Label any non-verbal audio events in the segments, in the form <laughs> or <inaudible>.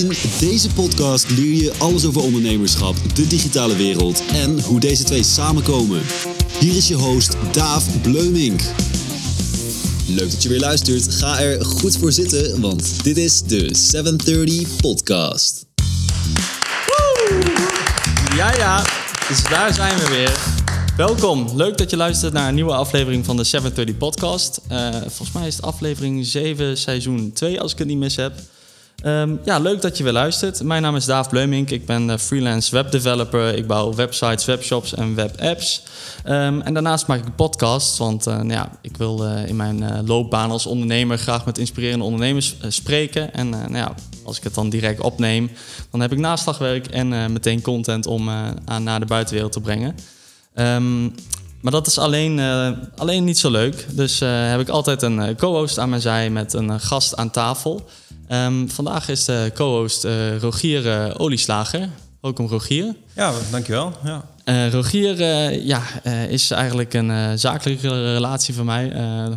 In deze podcast leer je alles over ondernemerschap, de digitale wereld en hoe deze twee samenkomen. Hier is je host Daaf Bleumink. Leuk dat je weer luistert. Ga er goed voor zitten, want dit is de 730 Podcast. Ja, ja, dus daar zijn we weer. Welkom, leuk dat je luistert naar een nieuwe aflevering van de 730 Podcast. Eh, volgens mij is het aflevering 7, seizoen 2, als ik het niet mis heb. Ehm, ja, leuk dat je weer luistert. Mijn naam is Daaf Bleumink. Ik ben eh, freelance webdeveloper. Ik bouw websites, webshops en webapps. Um, en daarnaast maak ik podcasts, want uh, nou ja, ik wil uh, in mijn loopbaan als ondernemer graag met inspirerende ondernemers spreken. En nou ja, als ik het dan direct opneem, dan heb ik naslagwerk en meteen content om aan naar de buitenwereld te brengen. Um, maar dat is alleen, alleen niet zo leuk. Dus heb ik altijd een co-host aan mijn zij met een gast aan tafel. Um, vandaag is de co-host Rogier Olieslager. Welkom Rogier. Ja, dankjewel. Ja. Uh, Rogier uh, ja, uh, is eigenlijk een zakelijke relatie van mij.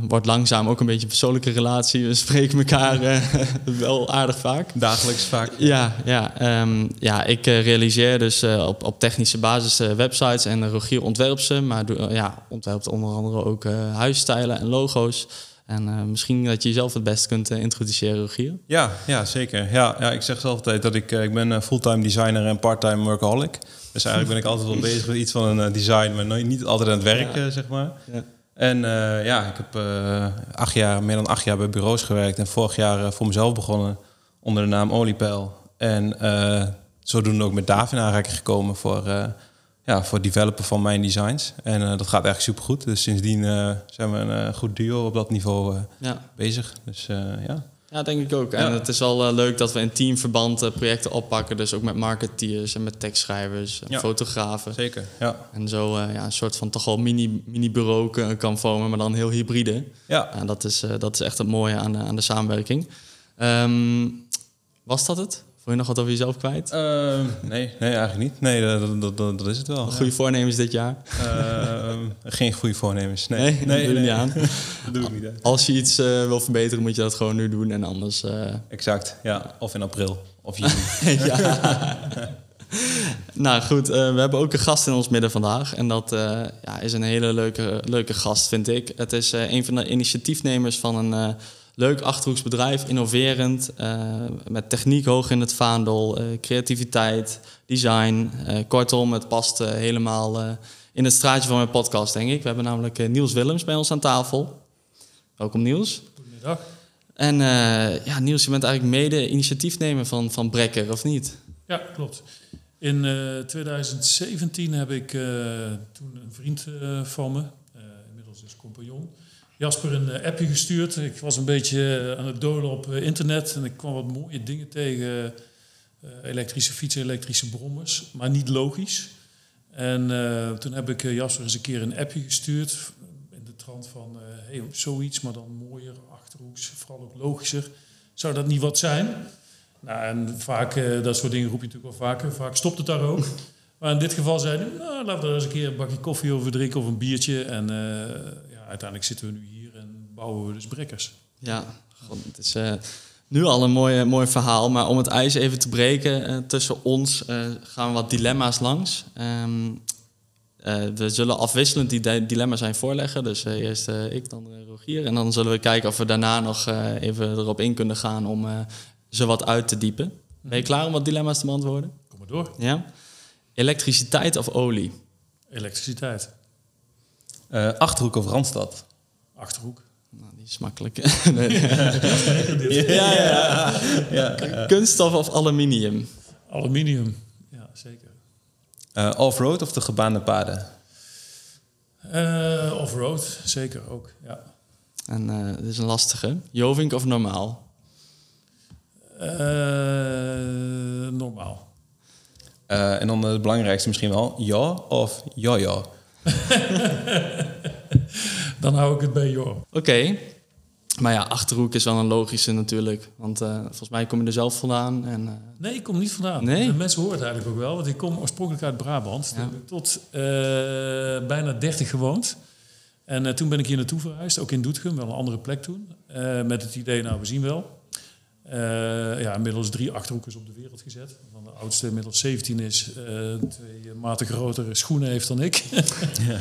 wordt langzaam ook een beetje een persoonlijke relatie. We spreken elkaar <laughs> wel aardig vaak. Dagelijks vaak. Ja, ja, um, ja ik realiseer dus op, op technische basis websites en Rogier ontwerpt ze. Maar ja, ontwerpt onder andere ook huisstijlen en logo's. En misschien dat je jezelf het best kunt introduceren, Rogier. Ja, ja zeker. Ja, ja, ik zeg zelf altijd dat ik, ik ben fulltime designer en parttime workaholic dus eigenlijk ben ik altijd wel <laughs> bezig met iets van een uh, design, maar nooit, niet altijd aan het werk, ja. zeg maar. Ja. En uh, ja, ik heb uh, acht jaar, meer dan acht jaar bij bureaus gewerkt. En vorig jaar voor mezelf begonnen onder de naam Oliepeil. En zodoende ook met Dav in aanraking gekomen voor, ja, voor het developen van mijn designs. En dat gaat eigenlijk supergoed. Dus sindsdien zijn we een goed duo op dat niveau ja. bezig. Dus ja. Ja, denk ik ook. En het is wel uh, leuk dat we in teamverband uh, projecten oppakken. Dus ook met marketeers en met tekstschrijvers en ja. fotografen. Zeker, ja. En zo uh, ja, een soort van toch wel mini, mini bureau kan vormen, maar dan heel hybride. Ja. En dat is, dat is echt het mooie aan, aan de samenwerking. Um, was dat het? Wil je nog wat over jezelf kwijt? Uh, nee, nee, eigenlijk niet. Nee, dat, dat, dat, dat is het wel. Goede ja. voornemens dit jaar? Uh, <laughs> geen goede voornemens. Nee, nee, nee, doe nee. niet aan. <laughs> dat doe ik niet. Hè. Als je iets uh, wil verbeteren, moet je dat gewoon nu doen en anders. Uh... Exact, ja. Of in april of juni. <laughs> ja. nou goed, we hebben ook een gast in ons midden vandaag. En dat ja, is een hele leuke, leuke gast, vind ik. Het is een van de initiatiefnemers van een leuk achterhoeksbedrijf, innoverend, uh, met techniek hoog in het vaandel, uh, creativiteit, design. Uh, kortom, het past helemaal in het straatje van mijn podcast, denk ik. We hebben namelijk Niels Willems bij ons aan tafel. Welkom Niels. Goedemiddag. En ja, Niels, je bent eigenlijk mede initiatiefnemer van, van Brekker, of niet? Ja, klopt. In 2017 heb ik toen een vriend van me, inmiddels is compagnon, Jasper een appje gestuurd. Ik was een beetje aan het dolen op internet en ik kwam wat mooie dingen tegen. Elektrische fietsen, elektrische brommers, maar niet logisch. En toen heb ik Jasper eens een keer een appje gestuurd. In de trant van hey, zoiets, maar dan mooier, achterhoeks, vooral ook logischer. Zou dat niet wat zijn? Nou, en vaak, dat soort dingen roep je natuurlijk wel vaker. Vaak stopt het daar ook. Maar in dit geval zei hij, nou, laten we er eens een keer een bakje koffie over drinken of een biertje. En uiteindelijk zitten we nu hier en bouwen we dus brekkers. Ja, God, het is uh, nu al een mooi, mooi verhaal. Maar om het ijs even te breken uh, tussen ons uh, gaan we wat dilemma's langs. Um, we zullen afwisselend die dilemma's zijn voorleggen. Dus eerst ik, dan Rogier. En dan zullen we kijken of we daarna nog even erop in kunnen gaan om ze wat uit te diepen. Ben je klaar om wat dilemma's te beantwoorden? Kom maar door. Ja? Elektriciteit of olie? Elektriciteit. Uh, Achterhoek of Randstad? Achterhoek. Nou, die is makkelijk. <laughs> ja, ja, ja. Kunststof of aluminium? Aluminium, ja, zeker. Uh, Off-road of de gebaande paden? Uh, Off-road, zeker ook, ja. En uh, dit is een lastige. Jovink of normaal? normaal. en dan het belangrijkste misschien wel. Ja of ja, ja? <laughs> dan hou ik het bij joh. Oké. Okay. Maar ja, Achterhoek is wel een logische natuurlijk. Want uh, volgens mij kom je er zelf vandaan. En, uh... Nee, ik kom niet vandaan. Nee? De mensen horen het eigenlijk ook wel. Want ik kom oorspronkelijk uit Brabant. Ja. tot uh, bijna 30 gewoond. En toen ben ik hier naartoe verhuisd. Ook in Doetinchem, wel een andere plek toen. met het idee, nou, we zien wel. Ja, inmiddels drie achterhoekers op de wereld gezet. Van de oudste inmiddels 17 is, twee maten grotere schoenen heeft dan ik. <laughs> ja.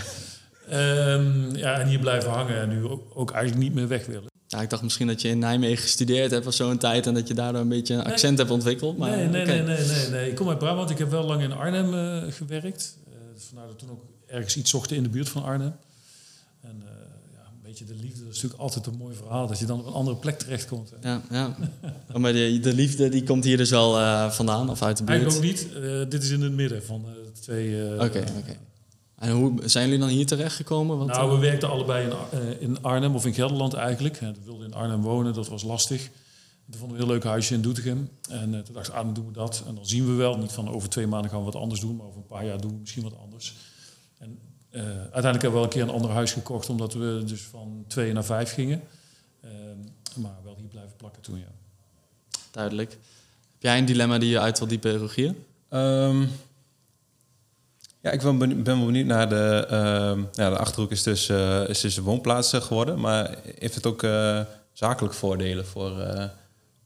Um, ja, en hier blijven hangen en nu ook, eigenlijk niet meer weg willen. Ja, ik dacht misschien dat je in Nijmegen gestudeerd hebt of zo'n tijd en dat je daardoor een beetje een accent hebt ontwikkeld. Maar, nee, nee, nee, nee, nee, nee, Ik kom uit Brabant. Ik heb wel lang in Arnhem uh, gewerkt. Vandaar dat toen ook ergens iets zochten in de buurt van Arnhem. En beetje de liefde, dat is natuurlijk altijd een mooi verhaal. Dat je dan op een andere plek terechtkomt. Hè. Ja, ja. Maar de, de, liefde die komt hier dus wel vandaan of uit de buurt? Eigenlijk ook niet. dit is in het midden van de twee... Oké, oké. En hoe zijn jullie dan hier terecht gekomen? Want, nou, we eh, werkten allebei in, in, Arnhem of in Gelderland eigenlijk. we wilden in Arnhem wonen, dat was lastig. We vonden we een heel leuk huisje in Doetinchem. En toen dachten we, ah, dan doen we dat. En dan zien we wel, niet van over twee maanden gaan we wat anders doen, maar over een paar jaar doen we misschien wat anders. En uiteindelijk hebben we wel een keer een ander huis gekocht, omdat we dus van twee naar vijf gingen. maar wel hier blijven plakken toen, ja. Duidelijk. Heb jij een dilemma die je uit wil diepen, Rogier? Um, ja, ik ben, ben wel benieuwd naar de... Uh, ja, de Achterhoek is dus, uh, is dus een woonplaats geworden. Maar heeft het ook uh, zakelijk voordelen voor... Uh,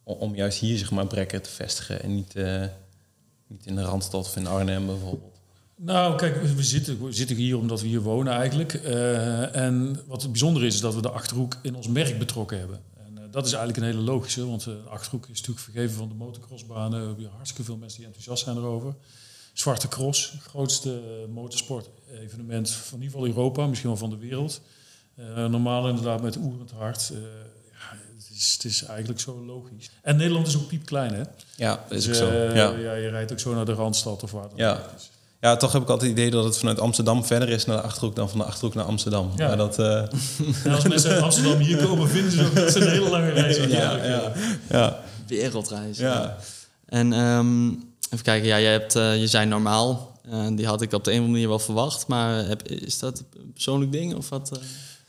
om juist hier zeg maar Brekker te vestigen en niet, niet in de Randstad of in Arnhem bijvoorbeeld? Nou, kijk, we zitten, we zitten hier omdat we hier wonen eigenlijk. en wat het bijzonder is, is dat we de Achterhoek in ons merk betrokken hebben. En dat is eigenlijk een hele logische, want de Achterhoek is natuurlijk vergeven van de motocrossbanen. We hebben hartstikke veel mensen die enthousiast zijn erover. Zwarte Cross, grootste motorsport-evenement van in ieder geval Europa, misschien wel van de wereld. Uh, normaal inderdaad met oerend hart. Ja, het, is, het is eigenlijk zo logisch. En Nederland is ook piepklein, hè? Ja, dat is dus, ook zo. Ja. ja. je rijdt ook zo naar de Randstad of waar dan ja. Is. Ja, toch heb ik altijd het idee dat het vanuit Amsterdam verder is naar de Achterhoek dan van de Achterhoek naar Amsterdam. Ja. Maar dat, uh... en als mensen uit Amsterdam hier komen, vinden ze ook dat ze een hele lange reis hebben. Ja, ja, ja. Wereldreis. Ja. En um, Even kijken, ja, jij hebt, uh, je zijn normaal. Uh, die had ik op de een of andere manier wel verwacht. Maar heb, is dat een persoonlijk ding? Of wat, uh...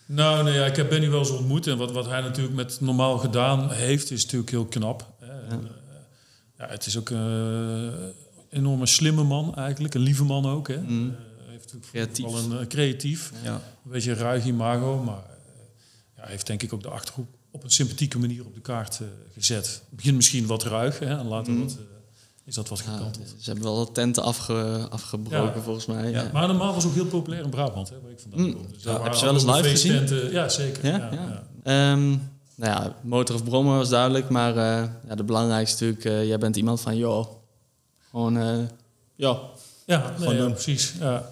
Nou, nee, ja, ik heb Benny wel eens ontmoet. En wat, wat hij natuurlijk met normaal gedaan heeft, is natuurlijk heel knap. Ja. ja het is ook een enorme slimme man eigenlijk. Een lieve man ook. Hè. Mm. heeft creatief. Wel een creatief. Ja. Een beetje ruig imago. Maar ja, heeft denk ik ook de Achterhoek op een sympathieke manier op de kaart gezet. Het begint misschien wat ruig. Hè, en later mm. wat is dat wat gekanteld. ze hebben wel de tenten afge, afgebroken volgens mij. Ja. Maar normaal was ook heel populair in Brabant, hè, waar ik vandaan mm. kom. Dus heb je wel eens live gezien? Ja, zeker. Ja, um, nou ja, motor of brommer was duidelijk, maar uh, ja, de belangrijkste natuurlijk, uh, jij bent iemand van, joh, gewoon, uh, ja. Ja, nee, precies. Ja.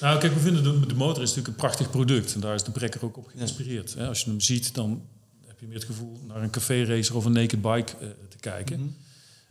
Nou, kijk, we vinden de, de, motor is natuurlijk een prachtig product en daar is de Brekker ook op geïnspireerd. Ja. Als je hem ziet, dan heb je meer het gevoel naar een café racer of een naked bike te kijken. Mm -hmm.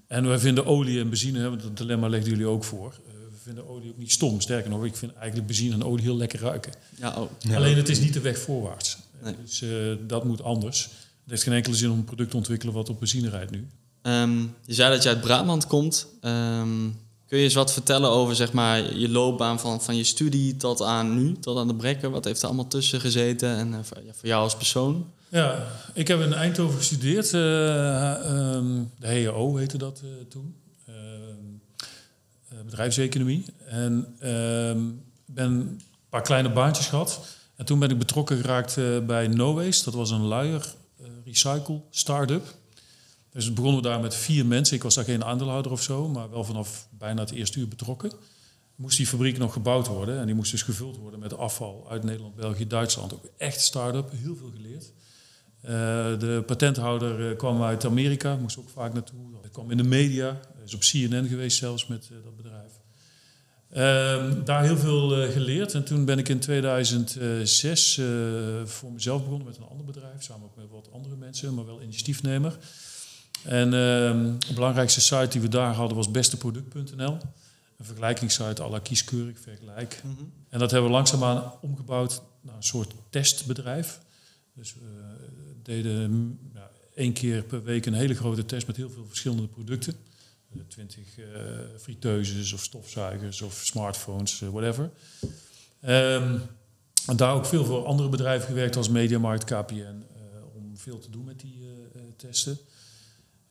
En wij vinden olie en benzine, want dat dilemma legden jullie ook voor. Uh, we vinden olie ook niet stom. Sterker nog, ik vind eigenlijk benzine en olie heel lekker ruiken. Ja, oh. Alleen het is niet de weg voorwaarts. Nee. Dus uh, dat moet anders. Het heeft geen enkele zin om een product te ontwikkelen wat op benzine rijdt nu. Um, je zei dat je uit Brabant komt. Um, kun je eens wat vertellen over zeg maar, je loopbaan van, van je studie tot aan nu, tot aan de brekker? Wat heeft er allemaal tussen gezeten en uh, voor, ja, voor jou als persoon? Ja, ik heb in Eindhoven gestudeerd. Uh, um, de HEO heette dat uh, toen. Bedrijfseconomie. En ehm, ben een paar kleine baantjes gehad. En toen ben ik betrokken geraakt bij NoWaste. Dat was een luier recycle start-up. Dus begonnen we daar met vier mensen. Ik was daar geen aandeelhouder of zo, maar wel vanaf bijna het eerste uur betrokken. Moest die fabriek nog gebouwd worden en die moest dus gevuld worden met afval uit Nederland, België, Duitsland. Ook echt start-up, heel veel geleerd. Uh, de patenthouder uh, kwam uit Amerika, moest ook vaak naartoe. Hij kwam in de media, is op CNN geweest zelfs met uh, dat bedrijf. Ehm, daar heel veel geleerd. En toen ben ik in 2006 voor mezelf begonnen met een ander bedrijf. Samen ook met wat andere mensen, maar wel initiatiefnemer. En ehm, de belangrijkste site die we daar hadden was besteproduct.nl. Een vergelijkingssite à la kieskeurig vergelijk. Mhm. En dat hebben we langzaamaan omgebouwd naar een soort testbedrijf. Dus we deden ja, één keer per week een hele grote test met heel veel verschillende producten. Eh, twintig uh, friteuses of stofzuigers of smartphones, uh, whatever. Um, en daar ook veel voor andere bedrijven gewerkt als Mediamarkt, KPN, om veel te doen met die testen.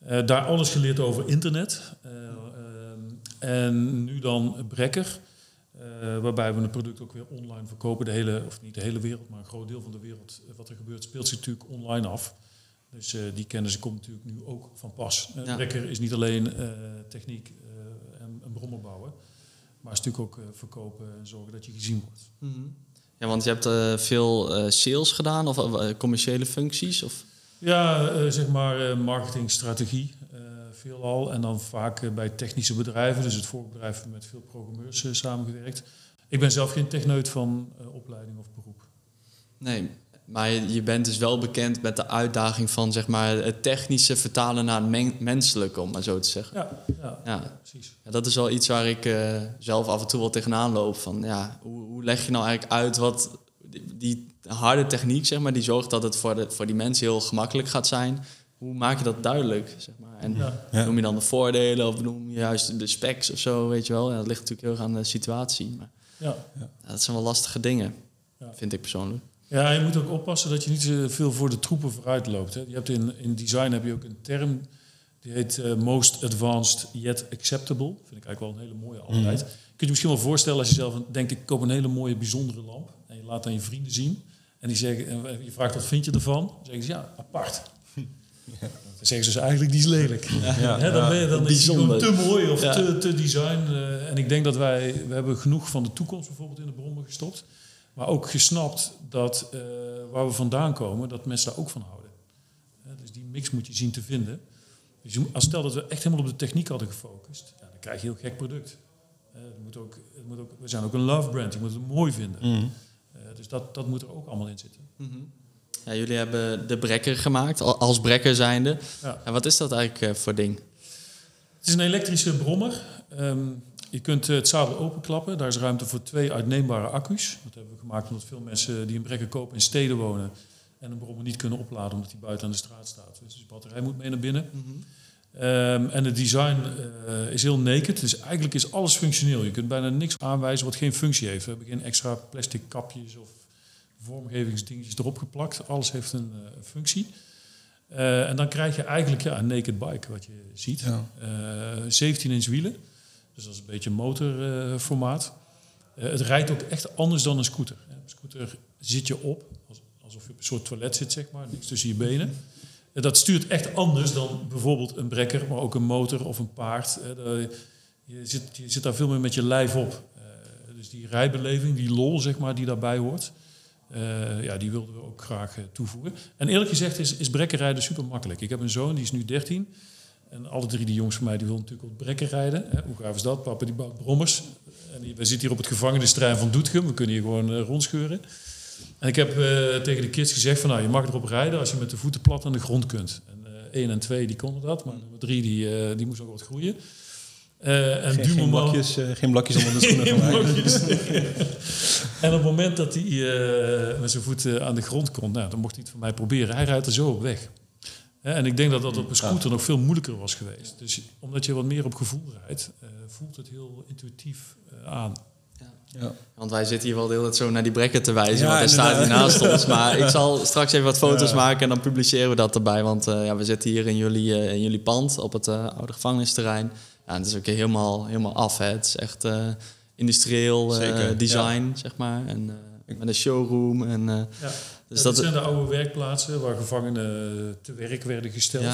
Daar alles geleerd over internet. Ehm, en nu dan Brekker. Uh, waarbij we een product ook weer online verkopen. De hele, of niet de hele wereld, maar een groot deel van de wereld, eh, wat er gebeurt, speelt zich natuurlijk online af. Dus die kennis komt natuurlijk nu ook van pas. Ja. Brekker is niet alleen techniek en, en brommen bouwen, maar is natuurlijk ook verkopen en zorgen dat je gezien wordt. Ja, want je hebt eh, veel eh, sales gedaan of eh, commerciële functies? Of? Ja, eh, zeg maar eh, marketingstrategie eh, veelal. En dan vaak bij technische bedrijven. Dus het voorbedrijf met veel programmeurs samengewerkt. Ik ben zelf geen techneut van opleiding of beroep. Nee, maar je, bent dus wel bekend met de uitdaging van zeg maar, het technische vertalen naar het men- menselijke, om maar zo te zeggen. Ja, ja, Ja. precies. Ja, dat is wel iets waar ik zelf af en toe wel tegenaan loop. Van, ja, hoe, hoe leg je nou eigenlijk uit wat die, harde techniek, zeg maar, die zorgt dat het voor, de, voor die mensen heel gemakkelijk gaat zijn. Hoe maak je dat duidelijk? Zeg maar? En Ja. Noem je dan de voordelen of noem je juist de specs of zo, weet je wel? Ja, dat ligt natuurlijk heel erg aan de situatie. Maar Ja. ja, dat zijn wel lastige dingen, Ja. vind ik persoonlijk. ja, je moet ook oppassen dat je niet te veel voor de troepen vooruit loopt. Hè. Je hebt in, in design heb je ook een term die heet eh, most advanced yet acceptable. Vind ik eigenlijk wel een hele mooie altijd. Kun je je misschien wel voorstellen als je zelf denkt ik koop een hele mooie bijzondere lamp en je laat aan je vrienden zien en die zeggen en je vraagt wat vind je ervan? Dan zeggen ze ja apart. Dan zeggen ze dus eigenlijk die is lelijk. Ja, <laughs> Hè, dan ben je dan is die gewoon te mooi of Ja. te, te design. eh, en ik denk dat wij, we hebben genoeg van de toekomst bijvoorbeeld in de bronnen gestopt. Maar ook gesnapt dat eh, waar we vandaan komen, dat mensen daar ook van houden. Hè, dus die mix moet je zien te vinden. Dus als stel dat we echt helemaal op de techniek hadden gefocust, ja, dan krijg je een heel gek product. Het moet ook, het moet ook, we zijn ook een love brand, je moet het mooi vinden. Mhm. Eh, dus dat, dat moet er ook allemaal in zitten. Ja, jullie hebben de brekker gemaakt, al- als brekker zijnde. Ja. En wat is dat eigenlijk eh, voor ding? Het is een elektrische brommer. Ehm, je kunt eh, het zadel openklappen. Daar is ruimte voor twee uitneembare accu's. Dat hebben we gemaakt omdat veel mensen die een brekker kopen in steden wonen... en een brommer niet kunnen opladen omdat die buiten aan de straat staat. Dus de batterij moet mee naar binnen. Ehm, en het design eh, is heel naked. Dus eigenlijk is alles functioneel. Je kunt bijna niks aanwijzen wat geen functie heeft. We hebben geen extra plastic kapjes of vormgevingsdingetjes erop geplakt. Alles heeft een eh, functie. Eh, en dan krijg je eigenlijk ja, een naked bike, wat je ziet. Ja. Eh, 17 inch wielen. Dus dat is een beetje motorformaat. Het rijdt ook echt anders dan een scooter. Een scooter zit je op, als- alsof je op een soort toilet zit, zeg maar. Niks tussen je benen. Dat stuurt echt anders dan bijvoorbeeld een brekker, maar ook een motor of een paard. Eh, je, zit, je zit daar veel meer met je lijf op. Eh, dus die rijbeleving, die lol, zeg maar, die daarbij hoort... eh, ja, die wilden we ook graag toevoegen. En eerlijk gezegd is, is brekkenrijden super makkelijk. Ik heb een zoon, die is nu 13. En alle drie die jongens van mij die willen natuurlijk op brekken rijden. Hoe gaaf is dat? Papa die bouwt brommers. En wij zitten hier op het gevangenisterrein van Doetinchem. We kunnen hier gewoon rondscheuren. En ik heb eh, tegen de kids gezegd van nou, je mag erop rijden als je met de voeten plat aan de grond kunt. En eh één en twee die konden dat, maar nummer drie die, eh, die moest ook wat groeien. En Geen, geen, blakjes, eh, geen blakjes onder de <laughs> schoenen van. Blokjes. en op het moment dat hij met zijn voeten aan de grond komt, nou, dan mocht hij het van mij proberen. Hij rijdt er zo op weg. En ik denk dat dat op een scooter nog veel moeilijker was geweest. Dus omdat je wat meer op gevoel rijdt, voelt het heel intuïtief aan. Ja. Want wij zitten hier wel de hele tijd zo naar die brekker te wijzen, Ja, want hij staat hier naast ons. Maar ik zal <laughs> straks even wat foto's Ja. maken en dan publiceren we dat erbij. Want eh, ja, we zitten hier in jullie, eh, in jullie pand op het eh, oude gevangenisterrein. Ja, het is ook helemaal, helemaal af. Hè. Het is echt eh, industrieel eh, Zeker, design, zeg maar. En eh, met een showroom. En, eh, Ja. dus Dus dat, dat zijn de oude werkplaatsen waar gevangenen te werk werden gesteld.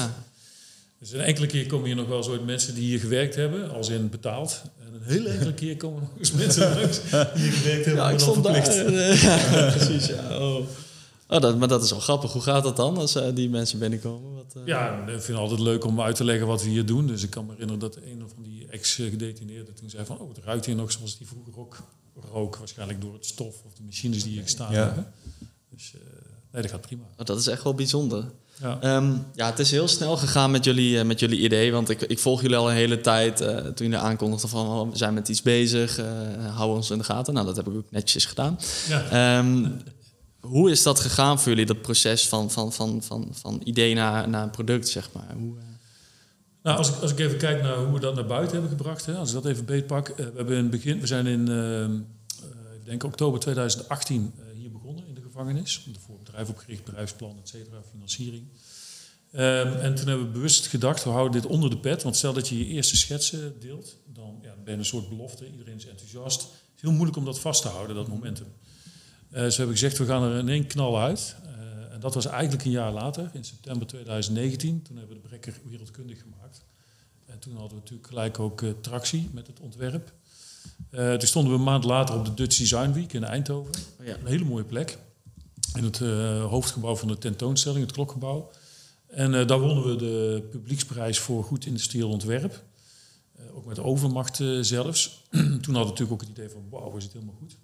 Dus een enkele keer komen hier nog wel eens ooit mensen die hier gewerkt hebben, als in betaald. En een hele enkele keer komen nog eens mensen langs die hier gewerkt hebben, ja, maar ik dan stond daar. eh, <laughs> ja, precies. Ja. Oh. Oh, dat, maar dat is wel grappig. Hoe gaat dat dan als eh, die mensen binnenkomen? Wat, eh, Ja, ik vind het altijd leuk om uit te leggen wat we hier doen. Dus ik kan me herinneren dat een van die ex-gedetineerden toen zei van... oh, het ruikt hier nog zoals die vroeger ook rook. Waarschijnlijk door het stof of de machines die hier gestaan Ja. hebben. Dus eh, nee, dat gaat prima. Oh, dat is echt wel bijzonder. Ja. Ehm, ja, het is heel snel gegaan met jullie, eh, met jullie idee. Want ik, ik volg jullie al een hele tijd. eh, toen jullie aankondigden van oh, we zijn met iets bezig. eh hou ons in de gaten. Nou, dat heb ik ook netjes gedaan. ja. Ehm, hoe is dat gegaan voor jullie, dat proces van, van, van, van, van idee naar, naar een product, zeg maar? Hoe, Nou, als ik, als ik even kijk naar hoe we dat naar buiten hebben gebracht, hè, als ik dat even beetpak. we, hebben in het begin, we zijn in, ehm, eh, ik denk oktober 2018 eh, hier begonnen in de gevangenis. Bedrijf opgericht, bedrijfsplan, et cetera, financiering. Ehm, en toen hebben we bewust gedacht, we houden dit onder de pet. Want stel dat je je eerste schetsen deelt, dan ja, ben je een soort belofte. Iedereen is enthousiast. Het is heel moeilijk om dat vast te houden, dat momentum. Eh, dus we hebben gezegd, we gaan er in één knal uit. Eh, en dat was eigenlijk een jaar later, in september 2019. Toen hebben we de brekker wereldkundig gemaakt. En toen hadden we natuurlijk gelijk ook uh, tractie met het ontwerp. Toen stonden we een maand later op de Dutch Design Week in Eindhoven. Oh ja. Een hele mooie plek. In het uh, hoofdgebouw van de tentoonstelling, het klokgebouw. En daar wonnen we de publieksprijs voor goed industrieel ontwerp. ook met overmacht zelfs. <clears throat> toen hadden we natuurlijk ook het idee van, wauw, we zitten helemaal goed.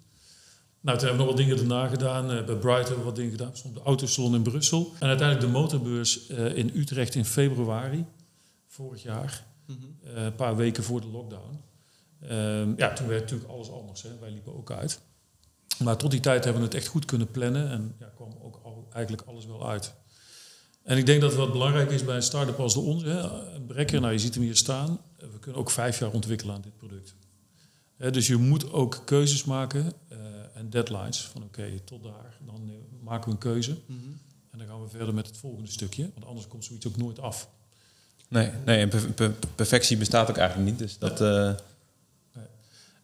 Nou, toen hebben we nog wat dingen erna gedaan. Bij Bright hebben we wat dingen gedaan. Stond de autosalon in Brussel. En uiteindelijk de motorbeurs in Utrecht in februari vorig jaar. Mm -hmm. uh, een paar weken voor de lockdown. Ehm, ja, toen werd natuurlijk alles anders. Hè. Wij liepen ook uit. Maar tot die tijd hebben we het echt goed kunnen plannen. En ja, kwam ook al, eigenlijk alles wel uit. En ik denk dat wat belangrijk is bij een start-up als de onze. Hè, een brekker, nou je ziet hem hier staan. We kunnen ook vijf jaar ontwikkelen aan dit product. dus je moet ook keuzes maken en deadlines. Van oké, tot daar, dan maken we een keuze. Mm -hmm. En dan gaan we verder met het volgende stukje. Want anders komt zoiets ook nooit af. Nee, nee en perfectie bestaat ook eigenlijk niet. Dus dat, uh...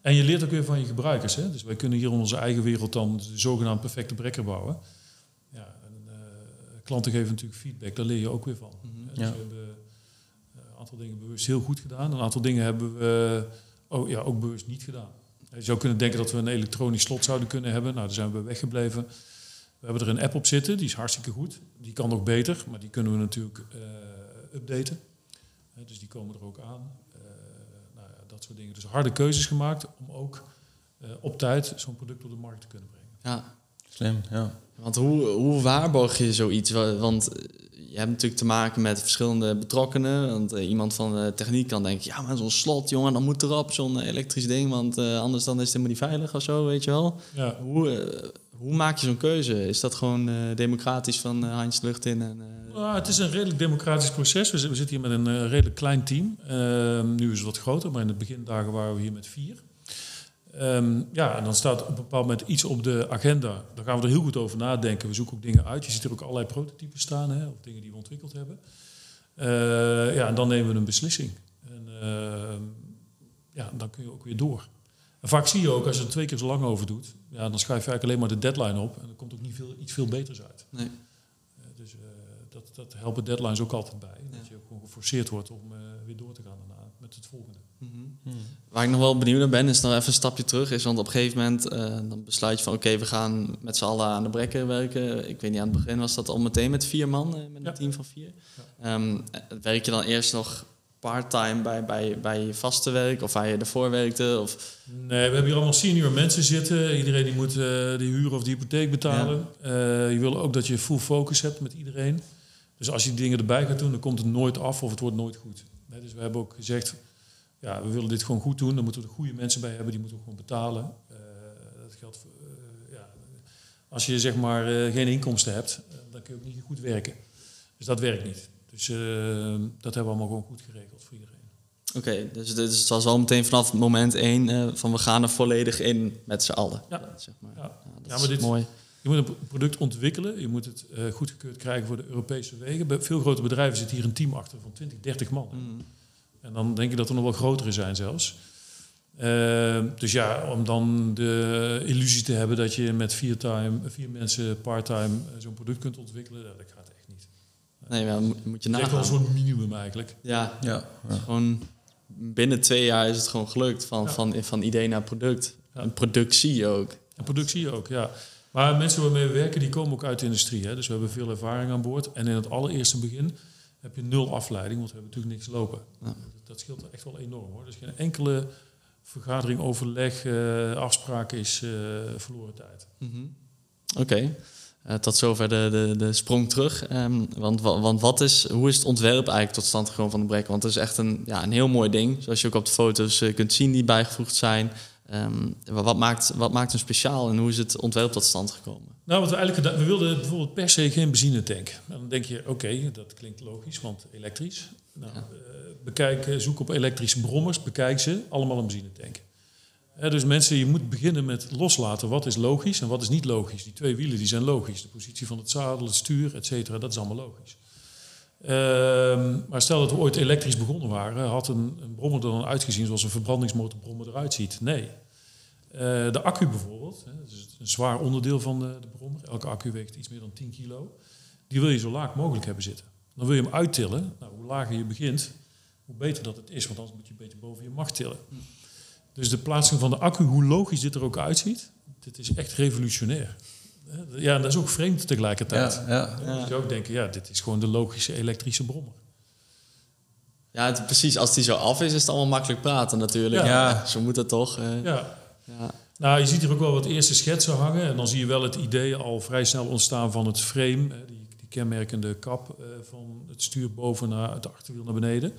En je leert ook weer van je gebruikers. Hè? Dus wij kunnen hier in onze eigen wereld dan de zogenaamd perfecte brekker bouwen. Ja, en, uh, klanten geven natuurlijk feedback, daar leer je ook weer van. Mm -hmm. dus ja. we hebben een aantal dingen bewust heel goed gedaan. Een aantal dingen hebben we oh, ja, ook bewust niet gedaan. Je zou kunnen denken dat we een elektronisch slot zouden kunnen hebben. Nou, daar zijn we weggebleven. We hebben er een app op zitten, die is hartstikke goed. Die kan nog beter, maar die kunnen we natuurlijk uh, updaten. Dus die komen er ook aan. Dat soort dingen. Dus harde keuzes gemaakt om ook op tijd zo'n product op de markt te kunnen brengen. Ja, slim. Ja. Want hoe, hoe waarborg je zoiets? Want je hebt natuurlijk te maken met verschillende betrokkenen. Want uh, iemand van de techniek kan denken, ja, maar zo'n slot, jongen, dan moet erop zo'n elektrisch ding, want uh, anders dan is het helemaal niet veilig of zo, weet je wel. Ja. Hoe, uh, hoe maak je zo'n keuze? Is dat gewoon democratisch van Heinz lucht in? En, nou, het is een redelijk democratisch proces. We, we zitten hier met een redelijk klein team. Ehm, nu is het wat groter, maar in de begindagen waren we hier met vier. Um, ja, en dan staat op een bepaald moment iets op de agenda. Daar gaan we er heel goed over nadenken. We zoeken ook dingen uit. Je ziet er ook allerlei prototypes staan, hè, of dingen die we ontwikkeld hebben. Uh, ja, en dan nemen we een beslissing. En uh, ja, dan kun je ook weer door. En vaak zie je ook, als je er twee keer zo lang over doet, ja, dan schrijf je eigenlijk alleen maar de deadline op. En er komt ook niet veel, iets veel beters uit. Nee. Uh, dus dat, dat helpen deadlines ook altijd bij. Ja. Dat je ook gewoon geforceerd wordt om weer door te gaan daarna met het volgende. Mm -hmm. Waar ik nog wel benieuwd naar ben, is nog even een stapje terug. Is, want op een gegeven moment uh, dan besluit je van oké, we gaan met z'n allen aan de brekker werken. Ik weet niet, aan het begin was dat al meteen met vier man, uh, met ja. een team van vier. Ja. Um, werk je dan eerst nog part-time bij, bij, bij je vaste werk of waar je ervoor werkte? Of? Nee, we hebben hier allemaal senior mensen zitten. Iedereen die moet uh, de huur of de hypotheek betalen. Ja. je wil ook dat je full focus hebt met iedereen. Dus als je dingen erbij gaat doen, dan komt het nooit af of het wordt nooit goed. Dus we hebben ook gezegd, ja, we willen dit gewoon goed doen. Dan moeten we er goede mensen bij hebben, die moeten we gewoon betalen. Uh, dat geldt voor, uh, ja, als je zeg maar uh, geen inkomsten hebt, dan kun je ook niet goed werken. Dus dat werkt niet. Dus dat hebben we allemaal gewoon goed geregeld voor iedereen. Oké, okay, dus, dus het was al meteen vanaf moment één van we gaan er volledig in met z'n allen. Ja, zeg maar. ja. ja dat ja, maar is dit, mooi. Je moet een product ontwikkelen, je moet het uh, goedgekeurd krijgen voor de Europese wegen. Bij veel grote bedrijven zit hier een team achter van 20, 30 man. Mm. En dan denk je dat er nog wel grotere zijn zelfs. Uh, dus ja, om dan de illusie te hebben dat je met vier, time, vier mensen part-time eh, zo'n product kunt ontwikkelen, dat gaat echt niet. Nee, maar moet je nagaan. Dat is wel zo'n minimum eigenlijk. Ja, ja, ja. gewoon binnen twee jaar is het gewoon gelukt van, ja. van, van idee naar product. Ja. En productie ook. En productie ook, ja. Maar mensen waarmee we werken, die komen ook uit de industrie. Hè? Dus we hebben veel ervaring aan boord. En in het allereerste begin heb je nul afleiding, want we hebben natuurlijk niks lopen. Ja. Dat scheelt echt wel enorm hoor. Dus geen enkele vergadering, overleg, uh, afspraak is uh, verloren tijd. Mm -hmm. Oké. Okay. Uh, tot zover de, de, de sprong terug. Um, want, want wat is, hoe is het ontwerp eigenlijk tot stand gekomen van de break? Want het is echt een, ja, een heel mooi ding. Zoals je ook op de foto's kunt zien die bijgevoegd zijn. Um, wat, maakt, wat maakt hem speciaal en hoe is het ontwerp tot stand gekomen? Nou, wat we eigenlijk we wilden bijvoorbeeld per se geen benzinetank. En dan denk je, oké, dat klinkt logisch, want elektrisch. Nou, ja. uh, bekijk, zoek op elektrische brommers, bekijk ze, allemaal een benzinetank. Dus mensen, je moet beginnen met loslaten wat is logisch en wat is niet logisch. Die twee wielen die zijn logisch. De positie van het zadel, het stuur, et cetera, dat is allemaal logisch. Uh, maar stel dat we ooit elektrisch begonnen waren, had een, een brommer er dan uitgezien zoals een verbrandingsmotorbrommer eruit ziet? Nee. Uh, de accu bijvoorbeeld, hè, dat is een zwaar onderdeel van de, de, brommer. Elke accu weegt iets meer dan 10 kilo. die wil je zo laag mogelijk hebben zitten. Dan wil je hem uittillen. Nou, hoe lager je begint, hoe beter dat het is. Want anders moet je een beetje boven je macht tillen. Dus de plaatsing van de accu, hoe logisch dit er ook uitziet, dit is echt revolutionair. Ja, en dat is ook vreemd tegelijkertijd. Ja, ja. Dan moet je ook denken, ja, dit is gewoon de logische elektrische brommer. Ja, het- precies. Als die zo af is, is het allemaal makkelijk praten natuurlijk. Ja. Ja. Zo moet het toch. eh, Ja. ja. Nou, je ziet hier ook wel wat eerste schetsen hangen. En dan zie je wel het idee al vrij snel ontstaan van het frame. Die, die kenmerkende kap eh, van het stuur boven naar het achterwiel naar beneden.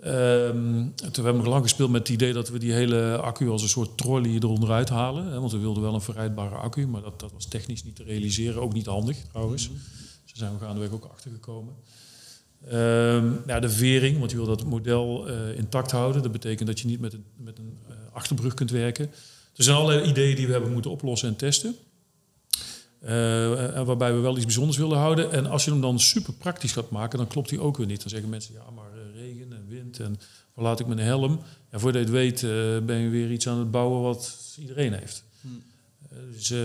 Ehm, toen hebben we lang gespeeld met het idee dat we die hele accu als een soort trolley eronderuit halen. Hè, want we wilden wel een verrijdbare accu, maar dat, dat was technisch niet te realiseren. Ook niet handig trouwens. Dus daar zijn we gaandeweg ook achter gekomen. Ehm, ja, de vering, want je wil dat model eh, intact houden. Dat betekent dat je niet met een, met een eh, achterbrug kunt werken. Er zijn allerlei ideeën die we hebben moeten oplossen en testen. Eh, en waarbij we wel iets bijzonders wilden houden. En als je hem dan super praktisch gaat maken, dan klopt die ook weer niet. Dan zeggen mensen, ja, maar en waar laat ik mijn helm? En voordat je het weet, eh, ben je weer iets aan het bouwen wat iedereen heeft. Eh, dus eh,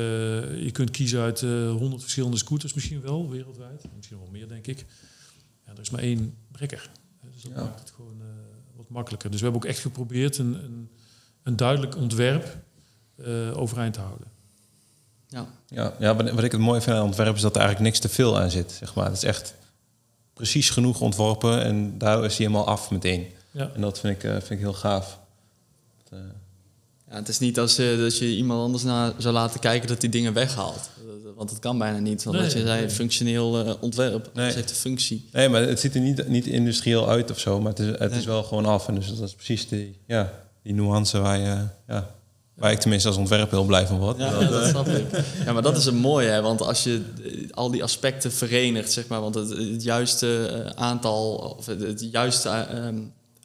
je kunt kiezen uit honderd verschillende scooters misschien wel, wereldwijd. Misschien wel meer, denk ik. Ja, er is maar één brekker. Dus dat Ja. maakt het gewoon eh, wat makkelijker. Dus we hebben ook echt geprobeerd een, een, een duidelijk ontwerp eh, overeind te houden. Ja. Ja, ja wat, wat ik het mooi vind aan ontwerp is dat er eigenlijk niks te veel aan zit. Zeg maar. Het is echt precies genoeg ontworpen en daar is hij helemaal af meteen. Ja. En dat vind ik, eh, vind ik heel gaaf. Dat, eh, Ja, het is niet als je, dat je iemand anders naar zou laten kijken dat die dingen weghaalt. Want dat kan bijna niet. Want Nee, als je zei nee. functioneel eh, ontwerp, Nee. het heeft een functie. nee, maar het ziet er niet, niet industrieel uit of zo, maar het is, het Nee. is wel gewoon af. En dus dat is precies die, ja, die nuance waar, je, ja, waar ik tenminste als ontwerper heel blij van word. Ja, Dat, ja, dat eh, snap ik. Ja, maar dat is het mooie, hè? want als je eh, al die aspecten verenigt, zeg maar, want het, het juiste eh, aantal, of het, het juiste eh, ehm,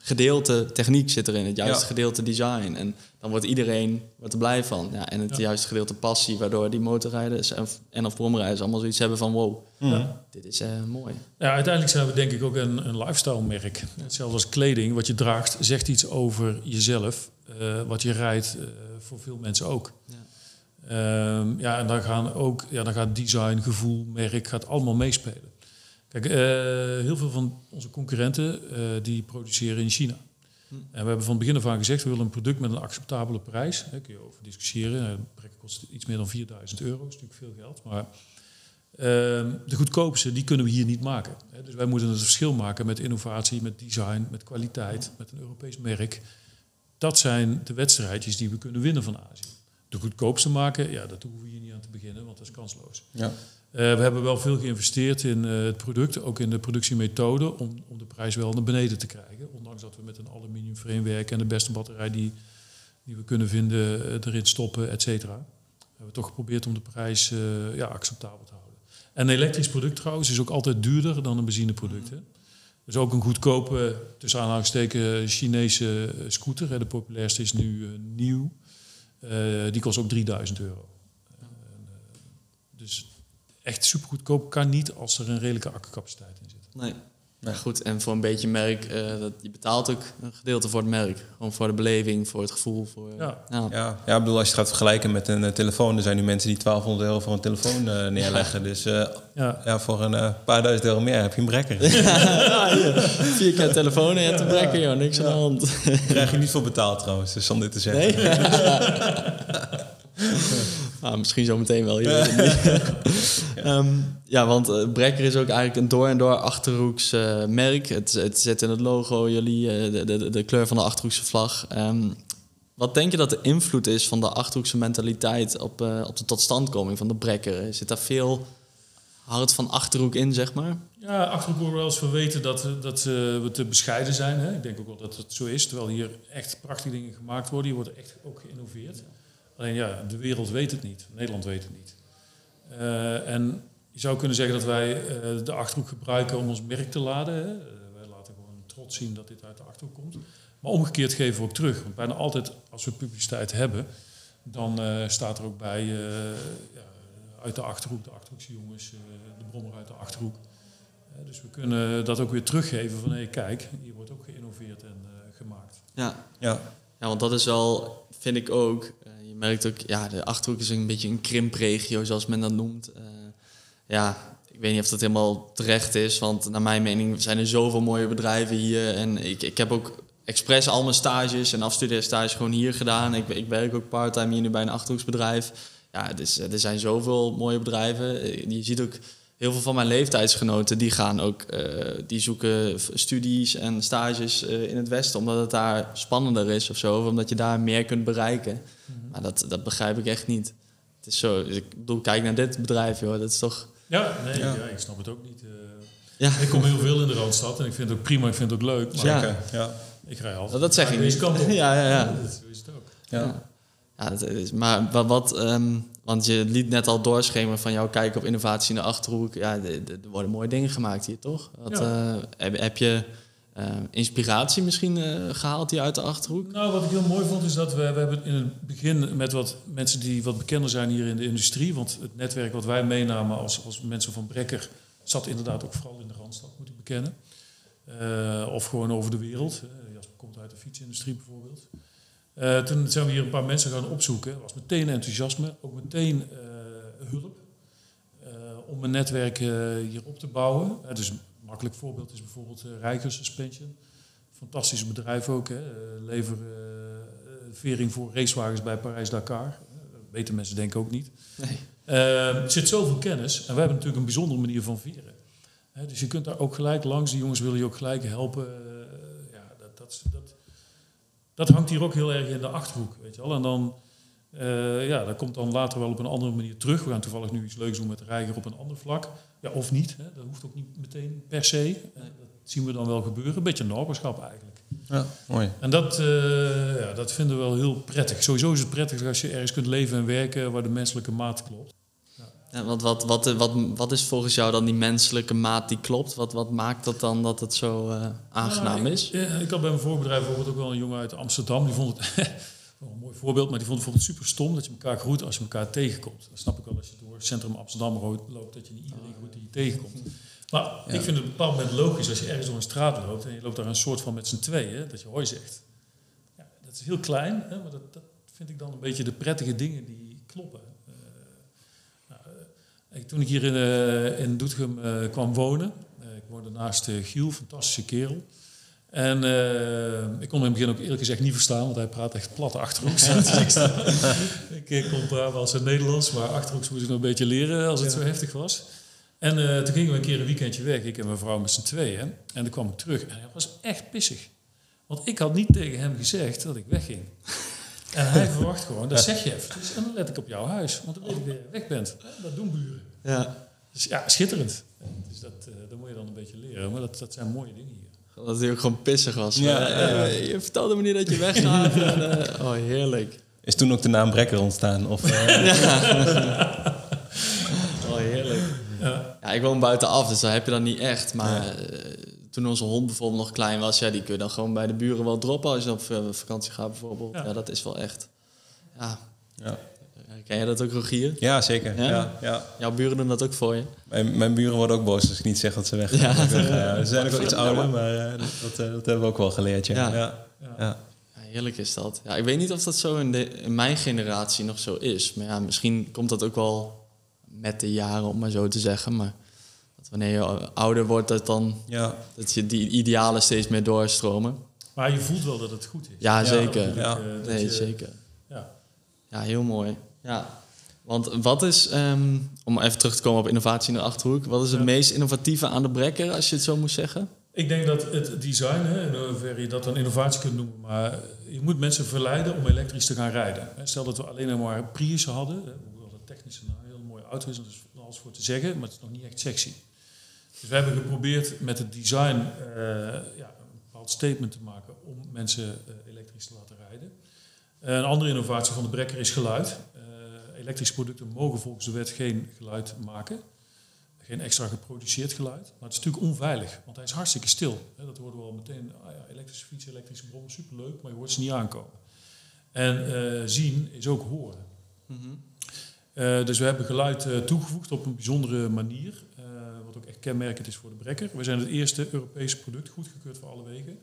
gedeelte techniek zit erin, het juiste Ja. gedeelte design. En dan wordt iedereen wordt er blij van. Ja, en het Ja. juiste gedeelte passie, waardoor die motorrijders en, en of bromrijders allemaal zoiets hebben van wow, mhm. dit is eh, mooi. Ja, uiteindelijk zijn we denk ik ook een, een lifestyle-merk. Hetzelfde als kleding. Wat je draagt zegt iets over jezelf. Eh, wat je rijdt eh, voor veel mensen ook. Ja. Ehm, ja, en dan, gaan ook, ja, dan gaat design, gevoel, merk, gaat allemaal meespelen. Kijk, eh, heel veel van onze concurrenten die produceren in China. Hm. En we hebben van het begin af aan gezegd, we willen een product met een acceptabele prijs. Daar kun je over discussiëren. Een brek kost iets meer dan 4000 euro, dat is natuurlijk veel geld. Maar Ehm, de goedkoopste, die kunnen we hier niet maken. Hè. Dus wij moeten het verschil maken met innovatie, met design, met kwaliteit, met een Europees merk. Dat zijn de wedstrijdjes die we kunnen winnen van Azië. De goedkoopste maken, ja, dat hoeven we hier niet aan te beginnen, want dat is kansloos. ja. Eh, we hebben wel veel geïnvesteerd in eh, het product, ook in de productiemethode, om, om de prijs wel naar beneden te krijgen. Ondanks dat we met een aluminium framewerk en de beste batterij die, die we kunnen vinden eh, erin stoppen, et cetera. Hebben we toch geprobeerd om de prijs ja, acceptabel te houden. En een elektrisch product trouwens is ook altijd duurder dan een benzineproduct. Hè? Dus ook een goedkope, tussen aanhalingstekens, Chinese scooter. De populairste is nu eh, nieuw. Eh, die kost ook 3000 euro. Eh, dus echt supergoedkoop kan niet als er een redelijke accupaciteit in zit. Nee. Ja, goed, en voor een beetje merk, eh, dat, je betaalt ook een gedeelte voor het merk. Gewoon voor de beleving, voor het gevoel. Voor, Ja. ja. Ja, ja, ik bedoel, als je het gaat vergelijken met een eh, telefoon, er zijn nu mensen die 1200 euro voor een telefoon eh, neerleggen. Dus eh, Ja. ja, voor een paar duizend euro meer heb je een brekker. <laughs> Vier keer telefoon en je hebt een brekker, joh, niks aan de hand. Daar krijg je niet voor betaald trouwens, dus om dit te zeggen. Nee? <laughs> <laughs> ah, misschien zo meteen wel. Je weet het <laughs> niet. Ehm, ja, want eh, Brekker is ook eigenlijk een door en door Achterhoeks eh, merk. Het, het zit in het logo, jullie, eh, de, de, de kleur van de Achterhoekse vlag. Ehm, wat denk je dat de invloed is van de Achterhoekse mentaliteit op, eh, op de totstandkoming van de Brekker? Zit daar veel hart van Achterhoek in, zeg maar? Ja, achterop worden we wel eens verweten dat, dat we te bescheiden zijn. Hè? Ik denk ook wel dat het zo is, terwijl hier echt prachtige dingen gemaakt worden. Hier wordt echt ook geïnnoveerd. Alleen ja, de wereld weet het niet. Nederland weet het niet. Eh, en je zou kunnen zeggen dat wij eh, de Achterhoek gebruiken om ons merk te laden. Hè? Eh, wij laten gewoon trots zien dat dit uit de Achterhoek komt. Maar omgekeerd geven we ook terug. Want bijna altijd als we publiciteit hebben, dan eh, staat er ook bij eh, ja, uit de Achterhoek, de Achterhoekse jongens, eh, de brommer uit de Achterhoek. Dus we kunnen dat ook weer teruggeven van hé, kijk, hier wordt ook geïnnoveerd en eh, gemaakt. Ja. Ja, Ja, want dat is wel, vind ik ook. Eh, merkt ook, ja, de achterhoek is een beetje een krimpregio, zoals men dat noemt. Eh, ja, ik weet niet of dat helemaal terecht is, want naar mijn mening zijn er zoveel mooie bedrijven hier. En ik, ik heb ook expres al mijn stages en afstudeerstages gewoon hier gedaan. Ik, ik werk ook parttime hier nu bij een Achterhoeksbedrijf. Ja, dus, er zijn zoveel mooie bedrijven. Je ziet ook heel veel van mijn leeftijdsgenoten, die gaan ook, uh, die zoeken studies en stages in het Westen, omdat het daar spannender is of zo, of omdat je daar meer kunt bereiken. Mm -hmm. Maar dat, dat begrijp ik echt niet. Het is zo, dus ik bedoel, kijk naar dit bedrijf, joh, dat is toch... Ja, nee, ja. ja ik snap het ook niet. Uh, ja. Ik kom heel veel in de Randstad en ik vind het ook prima, ik vind het ook leuk. Maar ja. ja. ik rij altijd. Dat zeg ik deze kant op. <laughs> ja, ja, ja. Dat is het ook. Ja. Ja, dat is, maar wat, wat um, want je liet net al doorschemeren van jouw kijk op innovatie in de achterhoek. Ja, er worden mooie dingen gemaakt hier, toch? Wat, ja. uh, heb, heb, je uh, inspiratie misschien uh, gehaald hier uit de achterhoek? Nou, wat ik heel mooi vond is dat we, we hebben in het begin met wat mensen die wat bekender zijn hier in de industrie. Want het netwerk wat wij meenamen als, als mensen van Brekker zat inderdaad ook vooral in de Randstad, moet ik bekennen. of gewoon over de wereld. Jasper komt uit de fietsindustrie bijvoorbeeld. Toen zijn we hier een paar mensen gaan opzoeken. Er was meteen enthousiasme, ook meteen hulp om een netwerk hier op te bouwen. dus makkelijk voorbeeld is bijvoorbeeld Rijker Suspension. Fantastisch bedrijf ook. Hè. leveren vering voor racewagens bij Parijs-Dakar. weten mensen denk ik ook niet. Nee. er zit zoveel kennis en we hebben natuurlijk een bijzondere manier van veren. dus je kunt daar ook gelijk langs. Die jongens willen je ook gelijk helpen. ja, dat, dat, dat dat hangt hier ook heel erg in de achterhoek, weet je wel. En dan, uh, ja, dat komt dan later wel op een andere manier terug. We gaan toevallig nu iets leuks doen met de reiger op een ander vlak. Ja, of niet, hè. dat hoeft ook niet meteen per se. Uh, dat zien we dan wel gebeuren. Een beetje naberschap eigenlijk. Ja, mooi. En dat, uh, ja, dat vinden we wel heel prettig. Sowieso is het prettig als je ergens kunt leven en werken waar de menselijke maat klopt. Ja, wat, wat, wat, wat, wat is volgens jou dan die menselijke maat die klopt? Wat, wat maakt dat dan dat het zo uh, aangenaam is? Ja, ik, ik had bij mijn voorbedrijf bijvoorbeeld ook wel een jongen uit Amsterdam. Die vond het <laughs> een mooi voorbeeld, maar die vond het bijvoorbeeld super stom dat je elkaar groet als je elkaar tegenkomt. Dat snap ik wel als je door het centrum Amsterdam loopt, dat je niet iedereen groet die je tegenkomt. Maar ja. ik vind het op een bepaald moment logisch als je ergens door een straat loopt en je loopt daar een soort van met z'n tweeën, dat je hoi zegt. Ja, dat is heel klein, hè, maar dat, dat vind ik dan een beetje de prettige dingen die kloppen. Toen ik hier in, uh, in Doetinchem kwam wonen, ik woonde naast Giel, fantastische kerel. En ik kon hem in het begin ook eerlijk gezegd niet verstaan, want hij praat echt plat Achterhoeks. <laughs> ik, <laughs> ik kon praten als het Nederlands, maar Achterhoeks moest ik nog een beetje leren als het ja. zo heftig was. En toen gingen we een keer een weekendje weg, ik en mijn vrouw met z'n tweeën. En toen kwam ik terug en hij was echt pissig. Want ik had niet tegen hem gezegd dat ik wegging. <laughs> En hij verwacht gewoon, dat zeg je even. Dus, en dan let ik op jouw huis, want dan weet ik dat je weg bent. Dat doen buren. Ja. Dus ja, schitterend. Dus dat, uh, dat moet je dan een beetje leren. Maar dat, dat zijn mooie dingen hier. Dat hij ook gewoon pissig was. Ja, uh, ja. Je vertelde me niet dat je weggaat. <laughs> en, uh, oh, heerlijk. Is toen ook de naam Brekker ontstaan? Of, <laughs> <laughs> oh, heerlijk. Ja. ja, ik woon buitenaf, dus daar heb je dan niet echt. Maar ja. toen onze hond bijvoorbeeld nog klein was, ja, die kun je dan gewoon bij de buren wel droppen als je op vakantie gaat bijvoorbeeld. Ja, dat is wel echt. Ja. Ken jij dat ook, Rogier? Ja, zeker. Ja? Ja, ja. Jouw buren doen dat ook voor je? Mijn, mijn buren worden ook boos als ik niet zeg dat ze weg Ja. Ze zijn ook wel iets ouder, maar uh, dat, dat, hebben we ook wel geleerd. Ja. Ja. Ja. heerlijk is dat. Ja, ik weet niet of dat zo in, de, in mijn generatie nog zo is. Maar ja, misschien komt dat ook wel met de jaren, om maar zo te zeggen. Maar dat wanneer je ouder wordt, dat dan ja. dat je die idealen steeds meer doorstromen. Maar je voelt wel dat het goed is. Ja, zeker. Ja. Nee, zeker. Ja. ja, heel mooi. Ja, want wat is, um, om even terug te komen op innovatie in de Achterhoek... wat is het ja. meest innovatieve aan de Brekker, als je het zo moet zeggen? Ik denk dat het design, hè, in hoeverre je dat dan innovatie kunt noemen... maar je moet mensen verleiden om elektrisch te gaan rijden. Stel dat we alleen maar Prius hadden... hoewel dat technisch een heel mooie auto is, dat is alles voor te zeggen... maar het is nog niet echt sexy. Dus we hebben geprobeerd met het design uh, ja, een bepaald statement te maken... om mensen uh, elektrisch te laten rijden. Een andere innovatie van de Brekker is geluid elektrische producten mogen volgens de wet geen geluid maken. Geen extra geproduceerd geluid. Maar het is natuurlijk onveilig, want hij is hartstikke stil. Dat hoorden we al meteen. Ah ja, elektrische fietsen, elektrische brommen, superleuk, maar je hoort ze niet aankomen. En uh, zien is ook horen. Mm -hmm. uh, dus we hebben geluid uh, toegevoegd op een bijzondere manier. wat ook echt kenmerkend is voor de brekker. We zijn het eerste Europese product, goedgekeurd voor alle wegen,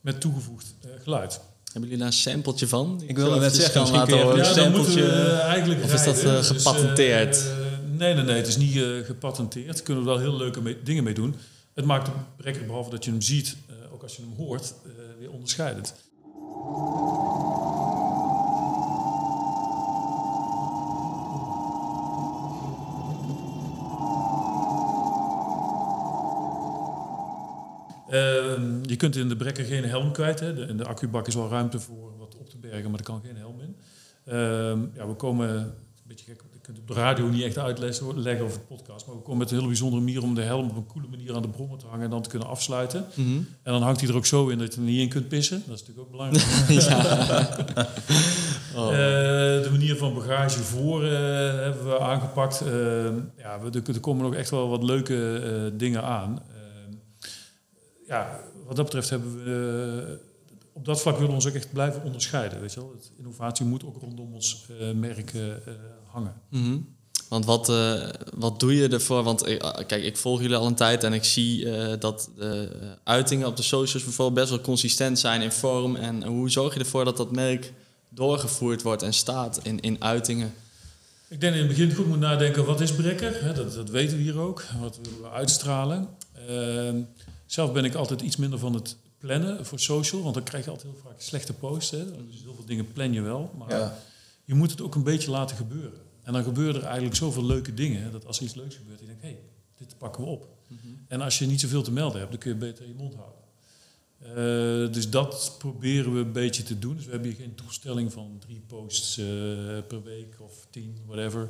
met toegevoegd geluid. Hebben jullie daar een sampletje van? Ik wilde net zeggen, misschien laten horen. Ja, een sampletje. We, eigenlijk of is dat gepatenteerd? Dus, uh, Nee, nee, nee. Het is niet eh, gepatenteerd. Daar kunnen we wel heel leuke mee- dingen mee doen. Het maakt de brekker, behalve dat je hem ziet, eh, ook als je hem hoort, eh, weer onderscheidend. Ehm, je kunt in de brekker geen helm kwijt. Hè. De, in de accubak is wel ruimte voor wat op te bergen, maar er kan geen helm in. Ehm, ja, we komen, een beetje gek, ik kunt op de radio niet echt uitleggen leggen of het podcast, maar we komen met een hele bijzondere manier om de helm op een coole manier aan de brommer te hangen en dan te kunnen afsluiten. Mhm. En dan hangt hij er ook zo in dat je er niet in kunt pissen. Dat is natuurlijk ook belangrijk. <laughs> <laughs> Oh. Eh, de manier van bagage voor eh, hebben we aangepakt. Eh, ja, we, er, er komen nog echt wel wat leuke eh, dingen aan. Ja, wat dat betreft hebben we... eh, op dat vlak willen we ons ook echt blijven onderscheiden. Weet je wel? Het, innovatie moet ook rondom ons eh, merk eh, hangen. Mhm. Want wat, wat doe je ervoor? Want ah, kijk, ik volg jullie al een tijd en ik zie dat de uitingen op de socials bijvoorbeeld best wel consistent zijn in vorm. En hoe zorg je ervoor dat dat merk doorgevoerd wordt en staat in, in uitingen? Ik denk in het begin goed moet nadenken, wat is Brekker? Dat, dat weten we hier ook. Wat willen we uitstralen? Zelf ben ik altijd iets minder van het plannen voor social. Want dan krijg je altijd heel vaak slechte posts. Hè. Dus heel veel dingen plan je wel. Maar Ja. je moet het ook een beetje laten gebeuren. En dan gebeuren er eigenlijk zoveel leuke dingen. Dat als er iets leuks gebeurt, je denkt, hé, hey, dit pakken we op. En als je niet zoveel te melden hebt, dan kun je beter je mond houden. Eh, dus dat proberen we een beetje te doen. Dus we hebben hier geen toestelling van drie posts eh, per week of tien, whatever.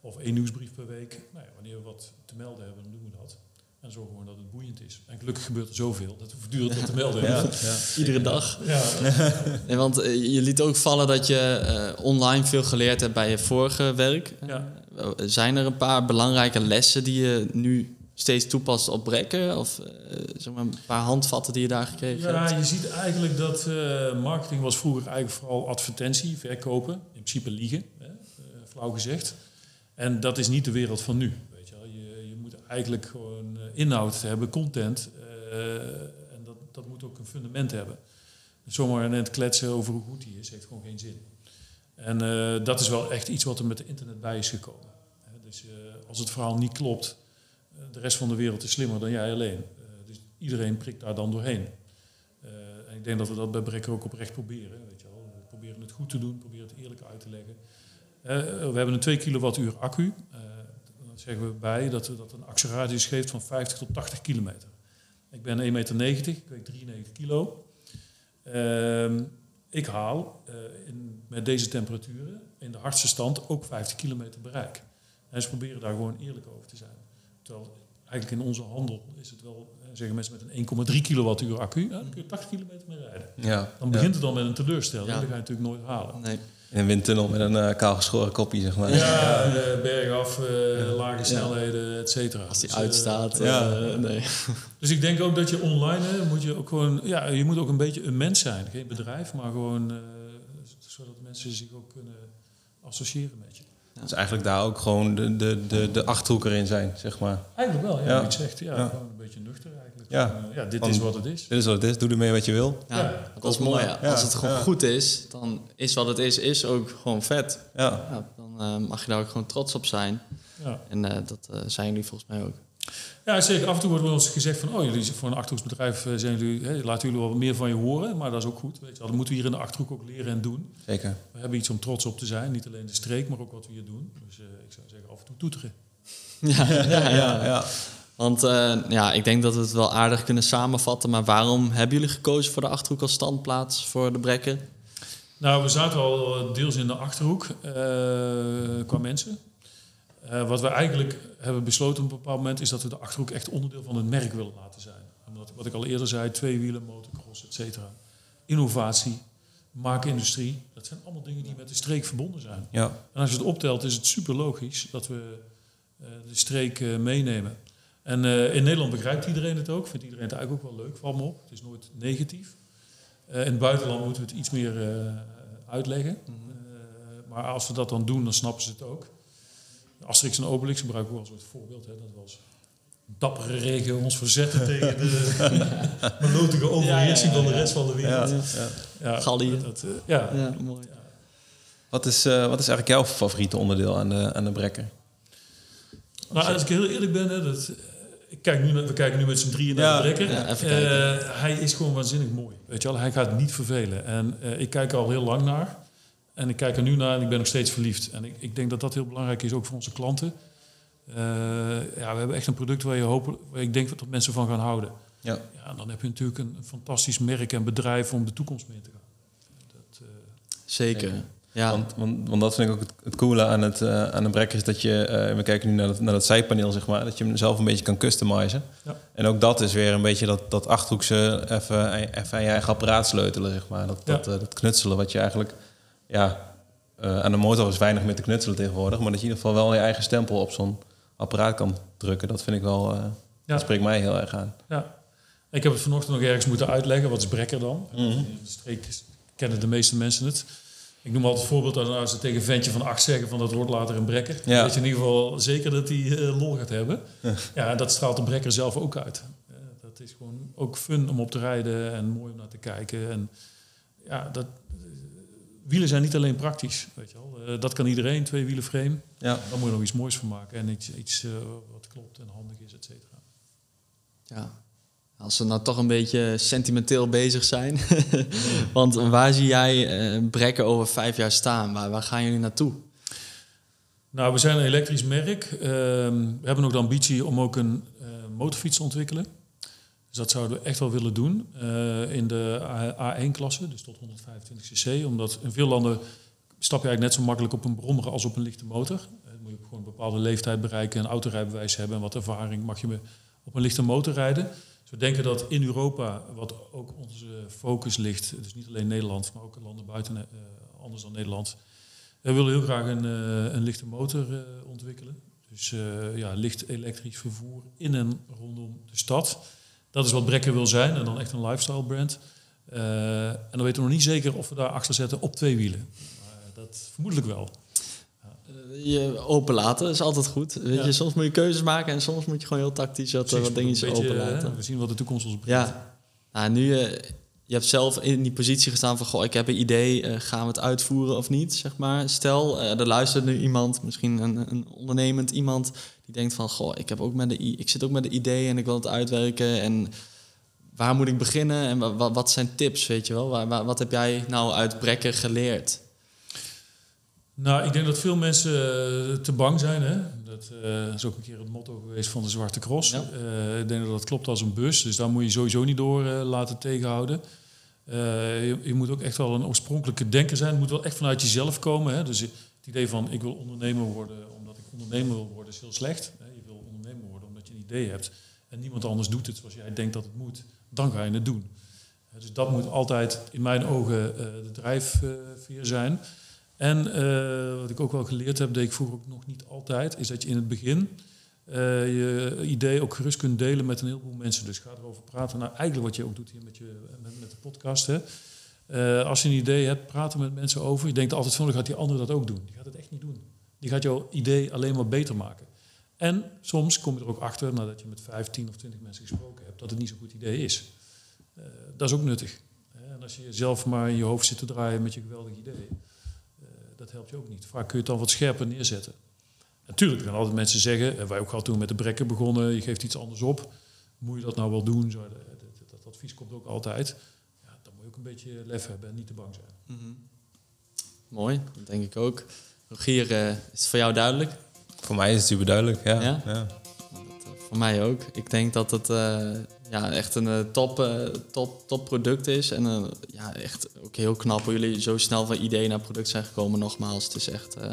Of één nieuwsbrief per week. Nou ja, wanneer we wat te melden hebben, dan doen we dat. En zorgen we gewoon dat het boeiend is. En gelukkig gebeurt er zoveel dat we voortdurend wat te melden Ja, ja. Iedere dag. Ja. <laughs> Nee, want eh, je liet ook vallen dat je eh, online veel geleerd hebt bij je vorige werk. Ja. Eh, Zijn er een paar belangrijke lessen die je nu steeds toepast op brekken? Of zeg maar een paar handvatten die je daar gekregen Ja, hebt? je ziet eigenlijk dat eh, marketing was vroeger eigenlijk vooral advertentie, verkopen. In principe liegen, hè, eh, flauw gezegd. En dat is niet de wereld van nu. Weet je, wel. je, je moet eigenlijk gewoon eh, inhoud hebben, content. eh, en dat, dat moet ook een fundament hebben. Zomaar net kletsen over hoe goed die is, heeft gewoon geen zin. En eh, dat is wel echt iets wat er met de internet bij is gekomen. Dus als het verhaal niet klopt, de rest van de wereld is slimmer dan jij alleen. Dus iedereen prikt daar dan doorheen. En ik denk dat we dat bij Brekker ook oprecht proberen. Weet je wel. We proberen het goed te doen, proberen het eerlijk uit te leggen. We hebben een 2 kilowattuur accu. Zeggen we bij dat, dat een actieradius geeft van 50 tot 80 kilometer. Ik ben 1,90 meter, ik weeg 93 kilo. Ehm, ik haal eh, in, met deze temperaturen in de hardste stand ook 50 kilometer bereik. En ze proberen daar gewoon eerlijk over te zijn. Terwijl eigenlijk in onze handel is het wel, eh, zeggen mensen met een 1,3 kilowattuur accu, dan kun je 80 kilometer mee rijden. Ja. Dan begint het dan met een teleurstelling, Ja. dat ga je natuurlijk nooit halen. Nee. In een windtunnel met een eh kaal geschoren kopje, zeg maar. Ja, eh, bergaf, eh, lage snelheden, et cetera. Als die Dus, eh, uitstaat. ja. eh, nee. <laughs> Dus ik denk ook dat je online hè, moet je ook gewoon, ja, je moet ook een beetje een mens zijn. Geen bedrijf, maar gewoon eh, zodat mensen zich ook kunnen associëren met je. Dus eigenlijk daar ook gewoon de, de, de, de achterhoek erin zijn, zeg maar. Eigenlijk wel, ja, Ja. zegt. Ja, Ja. gewoon een beetje nuchter eigenlijk. Ja. Eh, ja dit is wat het is. Dit is wat het is, doe ermee wat je wil. Ja, Ja. dat is mooi. Als het gewoon ja. goed is, dan is wat het is, is ook gewoon vet. Ja, Ja, dan eh, mag je daar ook gewoon trots op zijn. Ja. En eh, dat zijn jullie volgens mij ook. Ja, zeker. Af en toe wordt ons gezegd van, oh, jullie zijn voor een Achterhoeksbedrijf eh, zijn jullie, hè, laten jullie wel wat meer van je horen. Maar dat is ook goed. Weet je. Dat moeten we hier in de Achterhoek ook leren en doen. zeker. We hebben iets om trots op te zijn. Niet alleen de streek, maar ook wat we hier doen. Dus eh, ik zou zeggen, af en toe toeteren. <laughs> Ja, ja, ja. Ja. Want eh, ja, ik denk dat we het wel aardig kunnen samenvatten. Maar waarom hebben jullie gekozen voor de Achterhoek als standplaats voor de brekken? Nou, we zaten al deels in de Achterhoek eh, qua mensen. Eh, wat we eigenlijk hebben besloten op een bepaald moment... is dat we de Achterhoek echt onderdeel van het merk willen laten zijn. Omdat, wat ik al eerder zei, tweewielen, motocross, et cetera. Innovatie, maakindustrie. Dat zijn allemaal dingen die met de streek verbonden zijn. ja. En als je het optelt, is het super logisch dat we eh, de streek eh, meenemen. En in Nederland begrijpt iedereen het ook. Vindt iedereen het eigenlijk ook wel leuk, valt me op. Het is nooit negatief. In het buitenland moeten we het iets meer uitleggen. Eh, maar als we dat dan doen, dan snappen ze het ook. Asterix en Obelix gebruiken we als soort voorbeeld. Hè, dat we als dappere regio ons verzetten tegen de <laughs> malotige overheersing van de rest van de wereld. ja. Ja, Gallië. dat, eh, ja. Ja, mooi. Wat, is, eh, wat is eigenlijk jouw favoriete onderdeel aan de, aan de brekker? Nou, als ik heel eerlijk ben, hè, dat, eh, ik kijk nu, we kijken nu met z'n drieën naar Ja, de brekker. Eh, hij is gewoon waanzinnig mooi. Weet je wel, hij gaat niet vervelen. En eh, ik kijk er al heel lang naar. En ik kijk er nu naar en ik ben nog steeds verliefd. En ik, ik denk dat dat heel belangrijk is, ook voor onze klanten. Eh, ja, we hebben echt een product waar, je hopen, waar ik denk dat mensen van gaan houden. Ja. Ja, en dan heb je natuurlijk een, een fantastisch merk en bedrijf om de toekomst mee te gaan. Dat, eh, Zeker. Ja. Want, want, want dat vind ik ook het, het coole aan, het, eh, aan de brekker is dat je, eh, we kijken nu naar dat, naar dat zijpaneel, zeg maar, dat je hem zelf een beetje kan customizen. Ja. En ook dat is weer een beetje dat, dat achthoekse, even, even aan je eigen apparaat sleutelen, zeg maar. Dat, dat, dat knutselen, wat je eigenlijk, ja, eh, aan de motor is weinig meer te knutselen tegenwoordig, maar dat je in ieder geval wel je eigen stempel op zo'n apparaat kan drukken, dat vind ik wel, eh, Ja. dat spreekt mij heel erg aan. Ja. Ik heb het vanochtend nog ergens moeten uitleggen. Wat is brekker dan? In de streek kennen de meeste mensen het. Ik noem altijd het voorbeeld dat als ze tegen een ventje van acht zeggen van dat wordt later een brekker. Dan Ja. weet je in ieder geval zeker dat hij eh, lol gaat hebben. Ja, en dat straalt de brekker zelf ook uit. Dat is gewoon ook fun om op te rijden en mooi om naar te kijken. En ja, dat, wielen zijn niet alleen praktisch. Weet je wel. Eh, dat kan iedereen, twee wielen frame. Ja. Daar moet je nog iets moois van maken. En iets, iets eh, wat klopt en handig is, et cetera. Ja. Als we nou toch een beetje sentimenteel bezig zijn. <laughs> Want waar zie jij eh Brekker over vijf jaar staan? Waar, waar gaan jullie naartoe? Nou, we zijn een elektrisch merk. Ehm, we hebben ook de ambitie om ook een eh, motorfiets te ontwikkelen. Dus dat zouden we echt wel willen doen eh, in de A1-klasse, dus tot 125 cc. Omdat in veel landen stap je eigenlijk net zo makkelijk op een brommer als op een lichte motor. Dan moet je gewoon een bepaalde leeftijd bereiken, een autorijbewijs hebben en wat ervaring mag je op een lichte motor rijden. Dus we denken dat in Europa, wat ook onze focus ligt, dus niet alleen Nederland, maar ook landen buiten eh, anders dan Nederland, we willen heel graag een, een lichte motor ontwikkelen. Dus ja, licht elektrisch vervoer in en rondom de stad. Dat is wat Brekker wil zijn en dan echt een lifestyle brand. Eh, en dan weten we nog niet zeker of we daar achter zetten op twee wielen. Maar dat vermoedelijk wel. Eh, Je openlaten is altijd goed. Weet Ja. je, soms moet je keuzes maken en soms moet je gewoon heel tactisch wat, Precies, wat dingetjes beetje, openlaten. hè, we zien wat de toekomst ons brengt. Ja, nou, nu, eh, je hebt zelf in die positie gestaan van, goh, ik heb een idee, eh, gaan we het uitvoeren of niet, zeg maar. Stel, eh, er luistert nu iemand, misschien een, een ondernemend iemand, die denkt van, goh, ik, heb ook met de, ik zit ook met de idee en ik wil het uitwerken en waar moet ik beginnen en wa- wa- wat zijn tips, weet je wel? Waar, wat heb jij nou uit Brekker geleerd? Nou, ik denk dat veel mensen eh, te bang zijn. Hè? Dat eh, is ook een keer het motto geweest van de Zwarte Cross. Ja. Eh, ik denk dat dat klopt als een bus. Dus daar moet je sowieso niet door laten tegenhouden. Je, je moet ook echt wel een oorspronkelijke denker zijn. Het moet wel echt vanuit jezelf komen. Hè? Dus het idee van ik wil ondernemer worden ondernemer wil worden is heel slecht. Je wil ondernemer worden omdat je een idee hebt. En niemand anders doet het zoals jij denkt dat het moet. Dan ga je het doen. Eh, Dus dat moet altijd in mijn ogen eh, de drijfveer zijn. En eh, wat ik ook wel geleerd heb, deed ik vroeger ook nog niet altijd, is dat je in het begin eh, je idee ook gerust kunt delen met een heleboel mensen. Dus ga erover praten. Nou, eigenlijk wat je ook doet hier met, je, met, de podcast. Hè. Eh, als je een idee hebt, praat er met mensen over. Je denkt altijd van, dan gaat die andere dat ook doen. Die gaat het echt niet doen. Die gaat jouw idee alleen maar beter maken. En soms kom je er ook achter, nadat je met 15 of 20 mensen gesproken hebt, dat het niet zo'n goed idee is. Eh, dat is ook nuttig. Hè. En als je zelf maar in je hoofd zit te draaien met je geweldig idee, eh, dat helpt je ook niet. Vaak kun je het dan wat scherper neerzetten. Natuurlijk kunnen altijd mensen zeggen, en wij ook al toen met de brekken begonnen, je geeft iets anders op. Moet je dat nou wel doen? Dat, advies komt ook altijd. Ja, dan moet je ook een beetje lef hebben en niet te bang zijn. Mooi, dat denk ik ook. Rogier, eh, is het voor jou duidelijk? Voor mij is het super duidelijk, ja. Ja? ja. Dat, eh, voor mij ook. Ik denk dat het eh, ja, echt een top, eh, top, top product is. En ja, echt ook heel knap hoe jullie zo snel van idee naar product zijn gekomen. Nogmaals, het is echt eh,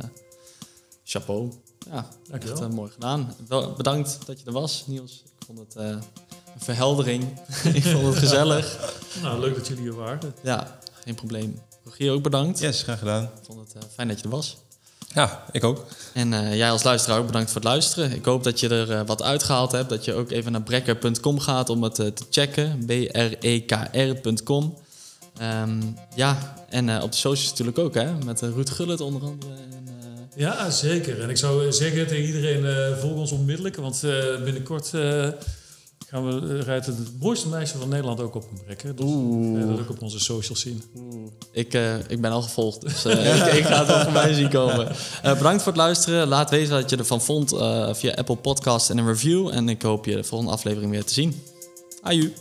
chapeau. Ja, Dankjewel. echt mooi gedaan. Wel, bedankt dat je er was, Niels. Ik vond het eh, een verheldering. <laughs> ik vond het gezellig. <laughs> Nou, leuk dat jullie hier waren. Ja, geen probleem. Rogier ook bedankt. Yes, graag gedaan. Ik vond het eh, fijn dat je er was. Ja, ik ook. En eh, jij als luisteraar ook bedankt voor het luisteren. Ik hoop dat je er eh, wat uitgehaald hebt. Dat je ook even naar brekker.com gaat om het eh, te checken. E B-R-E-K-R.com. Ehm, ja, en eh, op de socials natuurlijk ook, hè? Met Ruud Gullit onder andere. En, eh, Ja, zeker. En ik zou zeggen tegen iedereen, eh volg ons onmiddellijk. Want eh, binnenkort eh, gaan we, eh, rijdt het, mooiste meisje van Nederland ook op een brekker. Dus we dat ook op onze socials zien. Ik, eh, ik ben al gevolgd, dus eh, <laughs> ik, ik ga het wel voorbij zien komen. Bedankt voor het luisteren. Laat weten wat je ervan vond via Apple Podcast en een review. En ik hoop je de volgende aflevering weer te zien. Aju.